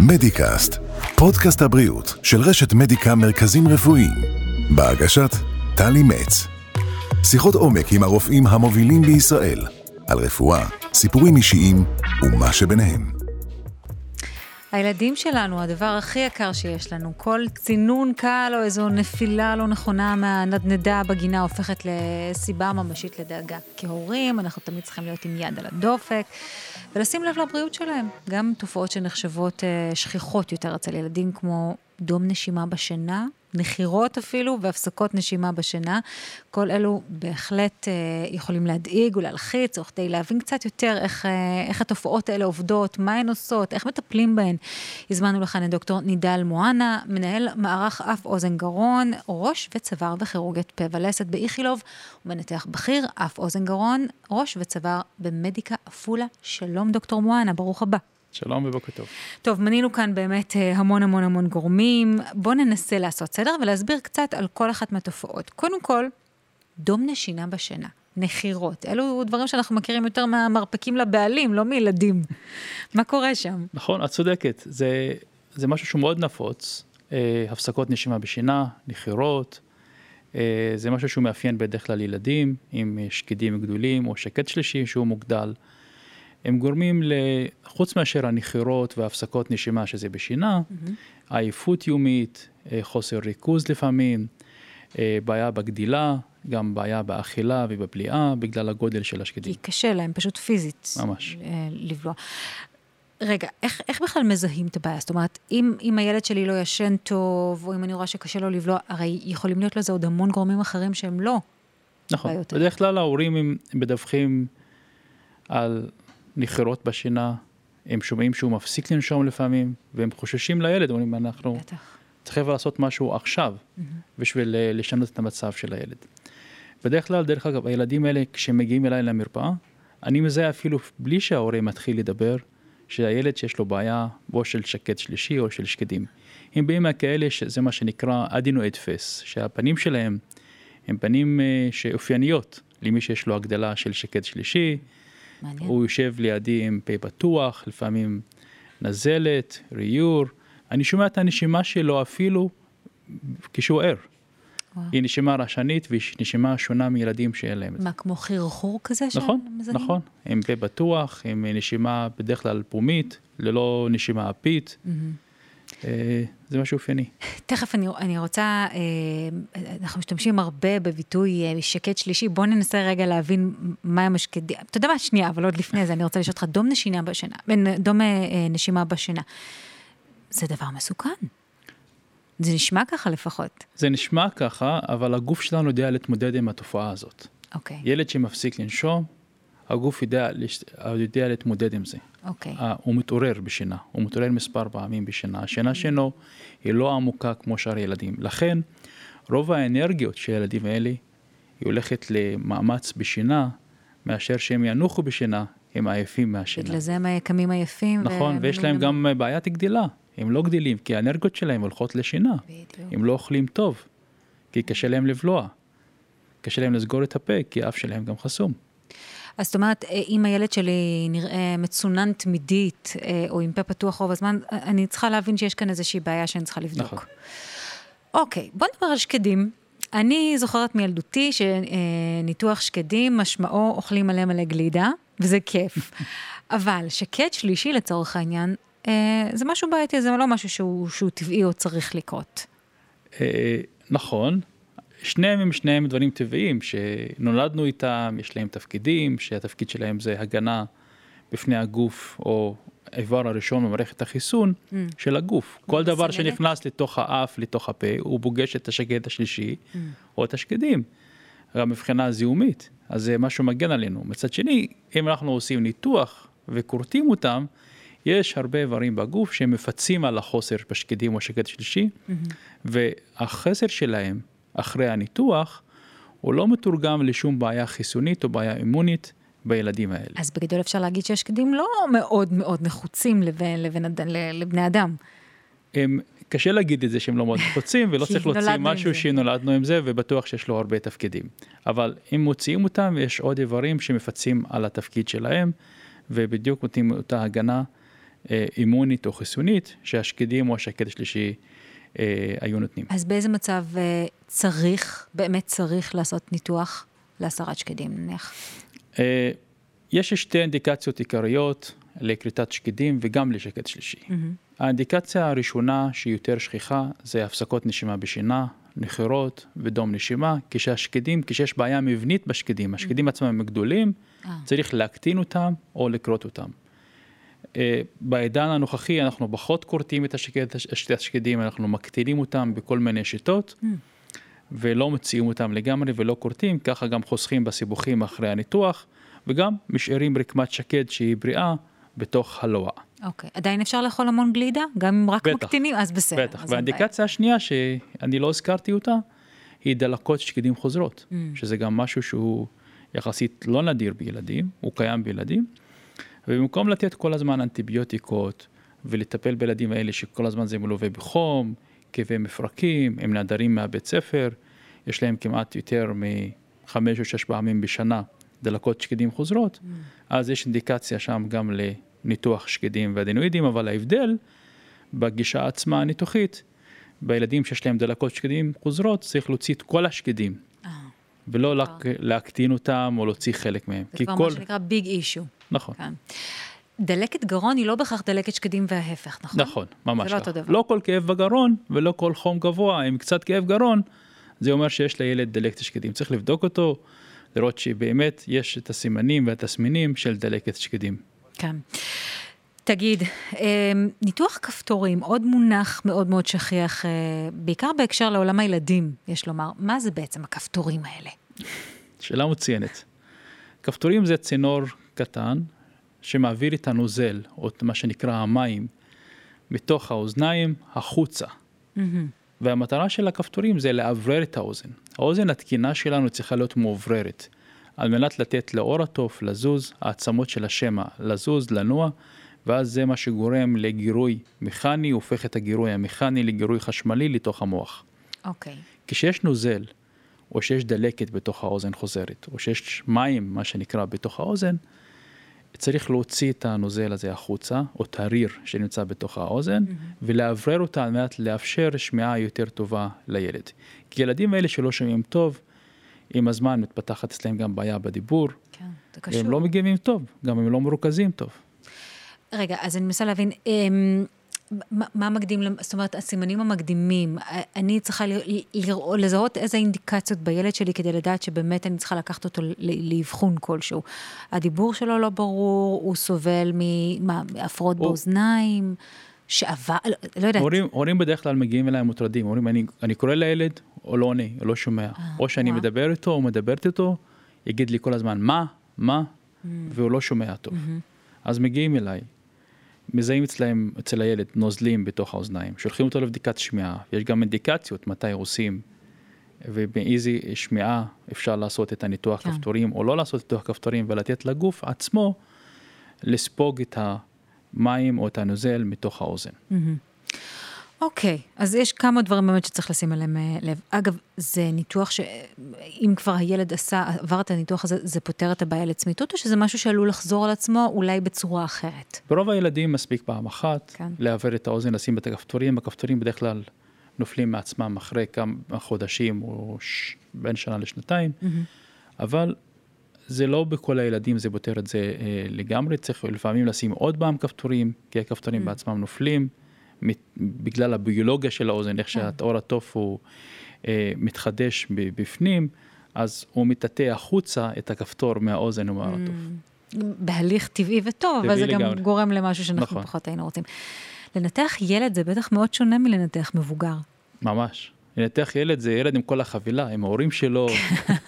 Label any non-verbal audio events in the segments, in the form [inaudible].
מדיקאסט, פודקאסט הבריאות של רשת מדיקה מרכזים רפואיים, בהגשת טלי מצ. שיחות עומק עם הרופאים המובילים בישראל, על רפואה, סיפורים אישיים ומה שביניהם. הילדים שלנו, הדבר הכי יקר שיש לנו, כל צינון קל או איזו נפילה לא נכונה מהנדנדה בגינה הופכת לסיבה ממשית לדאגה. כהורים, אנחנו תמיד צריכים להיות עם יד על הדופק ולשים לב לבריאות שלהם. גם תופעות שנחשבות אה, שכיחות יותר אצל ילדים, כמו דום נשימה בשינה, נחירות אפילו והפסקות נשימה בשינה. כל אלו בהחלט אה, יכולים להדאיג ולהלחיץ, או כדי להבין קצת יותר איך, אה, איך התופעות האלה עובדות, מה הן עושות, איך מטפלים בהן. הזמנו לכאן את דוקטור נידל מואנה, מנהל מערך אף אוזן גרון, ראש וצוואר וכירורגיית פה ולסת באיכילוב, ומנתח בכיר, אף אוזן גרון, ראש וצוואר במדיקה עפולה. שלום דוקטור מואנה, ברוך הבא. שלום ובוקר טוב. טוב, מנינו כאן באמת אה, המון המון המון גורמים. בואו ננסה לעשות סדר ולהסביר קצת על כל אחת מהתופעות. קודם כל, דום נשינה בשינה, נחירות. אלו דברים שאנחנו מכירים יותר מהמרפקים לבעלים, לא מילדים. [laughs] מה קורה שם? נכון, את צודקת. זה, זה משהו שהוא מאוד נפוץ. אה, הפסקות נשימה בשינה, נחירות. אה, זה משהו שהוא מאפיין בדרך כלל ילדים עם שקדים גדולים או שקד שלישי שהוא מוגדל. הם גורמים, חוץ מאשר הנחירות והפסקות נשימה שזה בשינה, mm-hmm. עייפות יומית, אה, חוסר ריכוז לפעמים, אה, בעיה בגדילה, גם בעיה באכילה ובבליעה בגלל הגודל של השקדים. כי קשה להם פשוט פיזית. ממש. אה, לבלוע. רגע, איך, איך בכלל מזהים את הבעיה? זאת אומרת, אם, אם הילד שלי לא ישן טוב, או אם אני רואה שקשה לו לבלוע, הרי יכולים להיות לזה עוד המון גורמים אחרים שהם לא. נכון, בדרך כלל ההורים מדווחים על נחירות בשינה, הם שומעים שהוא מפסיק לנשום לפעמים, והם חוששים לילד, אומרים, אנחנו צריכים לעשות משהו עכשיו, mm-hmm. בשביל אה, לשנות את המצב של הילד. בדרך כלל, דרך אגב, הילדים האלה, כשהם מגיעים אליי למרפאה, אני מזהה אפילו בלי שההורה מתחיל לדבר, שהילד שיש לו בעיה, או של שקט שלישי או של שקדים. הם באים מהכאלה שזה מה שנקרא אדינו אדפס, שהפנים שלהם הם פנים אה, שאופייניות למי שיש לו הגדלה של שקט שלישי, מעניין. הוא יושב לידי עם פה פתוח, לפעמים נזלת, ריור. אני שומע את הנשימה שלו אפילו כשהוא ער. היא נשימה רעשנית והיא נשימה שונה מילדים שאין להם את זה. מה, כמו חרחור כזה? נכון, נכון. עם פה פתוח, עם נשימה בדרך כלל פומית, ללא נשימה אפית. Mm-hmm. אה, זה משהו אופייני. תכף אני, אני רוצה, אה, אנחנו משתמשים הרבה בביטוי אה, שקט שלישי, בוא ננסה רגע להבין מה הם השקדים. אתה יודע מה, שנייה, אבל עוד לפני זה, אני רוצה לשאול אותך, דום נשימה בשינה, דום נשימה בשינה, זה דבר מסוכן. זה נשמע ככה לפחות. זה נשמע ככה, אבל הגוף שלנו יודע להתמודד עם התופעה הזאת. אוקיי. ילד שמפסיק לנשום, הגוף יודע, יודע להתמודד עם זה. אוקיי. Okay. הוא מתעורר בשינה, הוא מתעורר מספר פעמים בשינה. השינה שלו היא לא עמוקה כמו שאר ילדים. לכן, רוב האנרגיות של הילדים האלה, היא הולכת למאמץ בשינה, מאשר שהם ינוחו בשינה, הם עייפים מהשינה. בגלל זה הם קמים עייפים. נכון, ו... ויש להם גם בעיית גדילה. הם לא גדילים, כי האנרגיות שלהם הולכות לשינה. בדיוק. הם לא אוכלים טוב, כי קשה להם לבלוע. קשה להם לסגור את הפה, כי האף שלהם גם חסום. אז זאת אומרת, אה, אם הילד שלי נראה מצונן תמידית, אה, או עם פה פתוח רוב הזמן, אה, אני צריכה להבין שיש כאן איזושהי בעיה שאני צריכה לבדוק. נכון. אוקיי, בוא נדבר על שקדים. אני זוכרת מילדותי שניתוח שקדים, משמעו אוכלים מלא מלא גלידה, וזה כיף. [laughs] אבל שקד שלישי לצורך העניין, זה משהו בעייתי, זה לא משהו שהוא, שהוא טבעי או צריך לקרות. נכון, שניהם הם שניהם דברים טבעיים שנולדנו איתם, יש להם תפקידים, שהתפקיד שלהם זה הגנה בפני הגוף או האיבר הראשון במערכת החיסון mm. של הגוף. כל דבר שנכנס לתוך האף, לתוך הפה, הוא פוגש את השקד השלישי mm. או את השקדים, גם מבחינה זיהומית, אז זה משהו מגן עלינו. מצד שני, אם אנחנו עושים ניתוח וכורתים אותם, יש הרבה איברים בגוף שמפצים על החוסר בשקדים או שקד שלישי, mm-hmm. והחסר שלהם אחרי הניתוח, הוא לא מתורגם לשום בעיה חיסונית או בעיה אימונית בילדים האלה. אז בגדול אפשר להגיד שהשקדים לא מאוד מאוד נחוצים לבין, לבין, לבני אדם. הם, קשה להגיד את זה שהם לא מאוד רוצים ולא [laughs] צריך להוציא משהו שנולדנו עם זה ובטוח שיש לו הרבה תפקידים. אבל אם מוציאים אותם יש עוד איברים שמפצים על התפקיד שלהם ובדיוק נותנים אותה הגנה אה, אימונית או חיסונית שהשקדים או השקד השלישי היו נותנים. אז באיזה מצב אה, צריך, באמת צריך לעשות ניתוח להסרת שקדים נניח? אה, יש שתי אינדיקציות עיקריות לכריתת שקדים וגם לשקד שלישי. Mm-hmm. האינדיקציה הראשונה שהיא יותר שכיחה זה הפסקות נשימה בשינה, נחירות ודום נשימה, כשהשקדים, כשיש בעיה מבנית בשקדים, השקדים mm-hmm. עצמם הם גדולים, ah. צריך להקטין אותם או לכרות אותם. Uh, בעידן הנוכחי אנחנו פחות כורתים את השקד, השקדים, אנחנו מקטינים אותם בכל מיני שיטות. Mm. ולא מוציאים אותם לגמרי ולא כורתים, ככה גם חוסכים בסיבוכים אחרי הניתוח, וגם משאירים רקמת שקד שהיא בריאה בתוך הלוע. אוקיי, עדיין אפשר לאכול המון גלידה? גם אם רק בטח, מקטינים? אז בסדר. בטח, והאינדיקציה השנייה שאני לא הזכרתי אותה, היא דלקות שקדים חוזרות, mm. שזה גם משהו שהוא יחסית לא נדיר בילדים, הוא קיים בילדים, ובמקום לתת כל הזמן אנטיביוטיקות ולטפל בילדים האלה שכל הזמן זה מלווה בחום, כאבי מפרקים, הם נעדרים מהבית ספר, יש להם כמעט יותר מחמש או שש פעמים בשנה דלקות שקדים חוזרות, mm. אז יש אינדיקציה שם גם לניתוח שקדים ואדנואידים, אבל ההבדל בגישה עצמה הניתוחית, בילדים שיש להם דלקות שקדים חוזרות, צריך להוציא את כל השקדים. אה. ולא רק להקטין אותם או להוציא חלק מהם. זה כבר כל... מה שנקרא ביג אישו. נכון. כן. דלקת גרון היא לא בהכרח דלקת שקדים וההפך, נכון? נכון, ממש לא. לא לא כל כאב בגרון ולא כל חום גבוה עם קצת כאב גרון, זה אומר שיש לילד דלקת שקדים. צריך לבדוק אותו, לראות שבאמת יש את הסימנים והתסמינים של דלקת שקדים. כן. תגיד, אמ, ניתוח כפתורים, עוד מונח מאוד מאוד שכיח, אה, בעיקר בהקשר לעולם הילדים, יש לומר, מה זה בעצם הכפתורים האלה? שאלה מצוינת. כפתורים זה צינור קטן שמעביר את הנוזל, או את מה שנקרא המים, מתוך האוזניים החוצה. Mm-hmm. והמטרה של הכפתורים זה לאוורר את האוזן. האוזן התקינה שלנו צריכה להיות מאובררת, על מנת לתת לאור התוף לזוז, העצמות של השמע לזוז, לנוע, ואז זה מה שגורם לגירוי מכני, הופך את הגירוי המכני לגירוי חשמלי לתוך המוח. אוקיי. Okay. כשיש נוזל, או שיש דלקת בתוך האוזן חוזרת, או שיש מים, מה שנקרא, בתוך האוזן, צריך להוציא את הנוזל הזה החוצה, או את הריר שנמצא בתוך האוזן, mm-hmm. ולאוורר אותה על מנת לאפשר שמיעה יותר טובה לילד. כי ילדים האלה שלא שומעים טוב, עם הזמן מתפתחת אצלם גם בעיה בדיבור. כן, זה קשור. והם לא מגיבים טוב, גם הם לא מרוכזים טוב. רגע, אז אני מנסה להבין, אמ, מה מקדים, זאת אומרת, הסימנים המקדימים, אני צריכה לראות, לזהות איזה אינדיקציות בילד שלי כדי לדעת שבאמת אני צריכה לקחת אותו לאבחון כלשהו. הדיבור שלו לא ברור, הוא סובל מהפרעות באוזניים, שעבר, לא, לא יודעת. הורים, הורים בדרך כלל מגיעים אליי מוטרדים, אומרים, אני, אני קורא לילד, או לא עונה, או לא שומע. אה, או שאני ווא. מדבר איתו, או מדברת איתו, יגיד לי כל הזמן, מה, מה, mm. והוא לא שומע טוב. Mm-hmm. אז מגיעים אליי. מזהים אצלהם, אצל הילד, נוזלים בתוך האוזניים, שולחים אותו לבדיקת שמיעה, יש גם אינדיקציות מתי עושים ובאיזה שמיעה אפשר לעשות את הניתוח כן. כפתורים או לא לעשות ניתוח כפתורים ולתת לגוף עצמו לספוג את המים או את הנוזל מתוך האוזן. Mm-hmm. אוקיי, okay, אז יש כמה דברים באמת שצריך לשים עליהם אה, לב. אגב, זה ניתוח שאם כבר הילד עשה, עבר את הניתוח הזה, זה פותר את הבעיה לצמיתות, או שזה משהו שעלול לחזור על עצמו אולי בצורה אחרת? ברוב הילדים מספיק פעם אחת, כן. לעבר את האוזן, לשים את הכפתורים, הכפתורים בדרך כלל נופלים מעצמם אחרי כמה חודשים או ש... בין שנה לשנתיים, mm-hmm. אבל זה לא בכל הילדים זה פותר את זה אה, לגמרי, צריך לפעמים לשים עוד פעם כפתורים, כי הכפתורים mm-hmm. בעצמם נופלים. בגלל הביולוגיה של האוזן, איך כן. שהאור התוף הוא אה, מתחדש בפנים, אז הוא מטאטא החוצה את הכפתור מהאוזן ומהאור התוף. Mm, בהליך טבעי וטוב, אבל זה גם גורם למשהו שאנחנו נכון. פחות היינו רוצים. לנתח ילד זה בטח מאוד שונה מלנתח מבוגר. ממש. לנתח ילד זה ילד עם כל החבילה, עם ההורים שלו.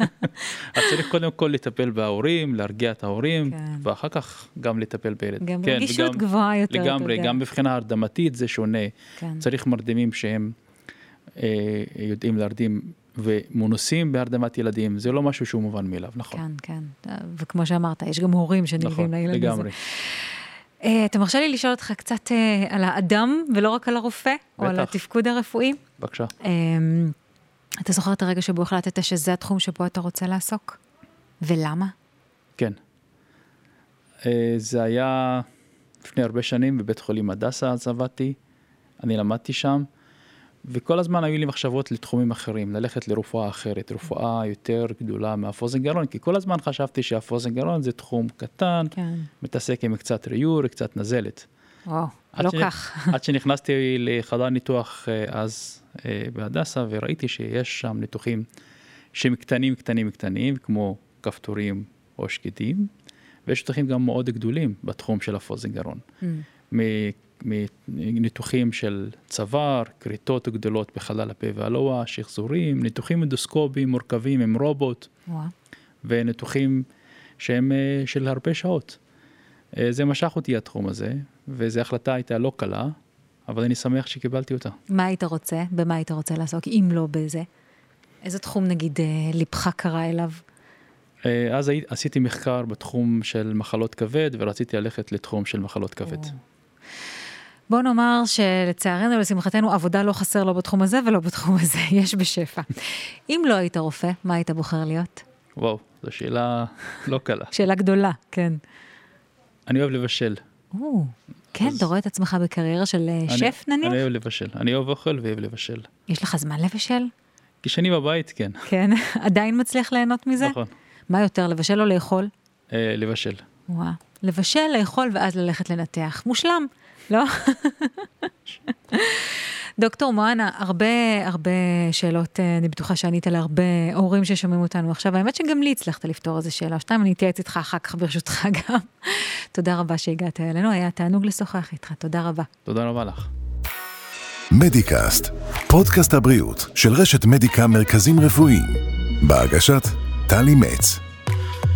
[laughs] אז צריך קודם כל לטפל בהורים, להרגיע את ההורים, כן. ואחר כך גם לטפל בילד. גם כן, רגישות גבוהה יותר. לגמרי, גם מבחינה הרדמתית זה שונה. כן. צריך מרדימים שהם אה, יודעים להרדים ומונוסים בהרדמת ילדים, זה לא משהו שהוא מובן מאליו, נכון. כן, כן, וכמו שאמרת, יש גם הורים שנלווים נכון, לילד הזה. נכון, לגמרי. אה, אתה מרשה לי לשאול אותך קצת אה, על האדם ולא רק על הרופא, או על התפקוד הרפואי? בבקשה. אתה זוכר את הרגע שבו החלטת שזה התחום שבו אתה רוצה לעסוק? ולמה? כן. זה היה לפני הרבה שנים בבית חולים הדסה, אז עבדתי, אני למדתי שם. וכל הזמן היו לי מחשבות לתחומים אחרים, ללכת לרפואה אחרת, רפואה יותר גדולה מהפוזן גרון, כי כל הזמן חשבתי שהפוזן גרון זה תחום קטן, כן. מתעסק עם קצת ריור, קצת נזלת. וואו, לא ש... כך. [laughs] עד שנכנסתי לחדר ניתוח אה, אז אה, בהדסה, וראיתי שיש שם ניתוחים שהם קטנים, קטנים, קטנים, כמו כפתורים או שקטים, ויש ניתוחים גם מאוד גדולים בתחום של הפוזן גרון. Mm. מניתוחים של צוואר, כריתות גדולות בחלל הפה והלוע, שחזורים, ניתוחים אנדוסקופיים מורכבים עם רובוט, ווא. וניתוחים שהם אה, של הרבה שעות. אה, זה משך אותי התחום הזה, וזו החלטה הייתה לא קלה, אבל אני שמח שקיבלתי אותה. מה היית רוצה? במה היית רוצה לעסוק, אם לא בזה? איזה תחום נגיד אה, ליבך קרא אליו? אז עשיתי מחקר בתחום של מחלות כבד, ורציתי ללכת לתחום של מחלות כבד. או. בוא נאמר שלצערנו, לשמחתנו, עבודה לא חסר לא בתחום הזה ולא בתחום הזה, [laughs] יש בשפע. אם לא היית רופא, מה היית בוחר להיות? וואו, זו שאלה לא קלה. [laughs] שאלה גדולה, כן. אני אוהב לבשל. או, כן, אז... אתה רואה את עצמך בקריירה של אה, אני, שף נניח? אני אוהב לבשל, אני אוהב אוכל ואוהב לבשל. יש לך זמן לבשל? כשאני בבית, כן. [laughs] כן? עדיין מצליח ליהנות מזה? נכון. מה יותר, לבשל או לאכול? אה, לבשל. וואו. לבשל, לאכול ואז ללכת לנתח. מושלם. לא? דוקטור מואנה, הרבה הרבה שאלות, אה, אני בטוחה שענית להרבה הורים ששומעים אותנו עכשיו. האמת שגם לי הצלחת לפתור איזה שאלה או שתיים, אני אתייעץ איתך אחר כך ברשותך [laughs] גם. תודה רבה שהגעת אלינו, היה תענוג לשוחח איתך, תודה רבה. תודה רבה לך. מדיקאסט, פודקאסט הבריאות של רשת מדיקה מרכזים רפואיים, בהגשת טלי מצ.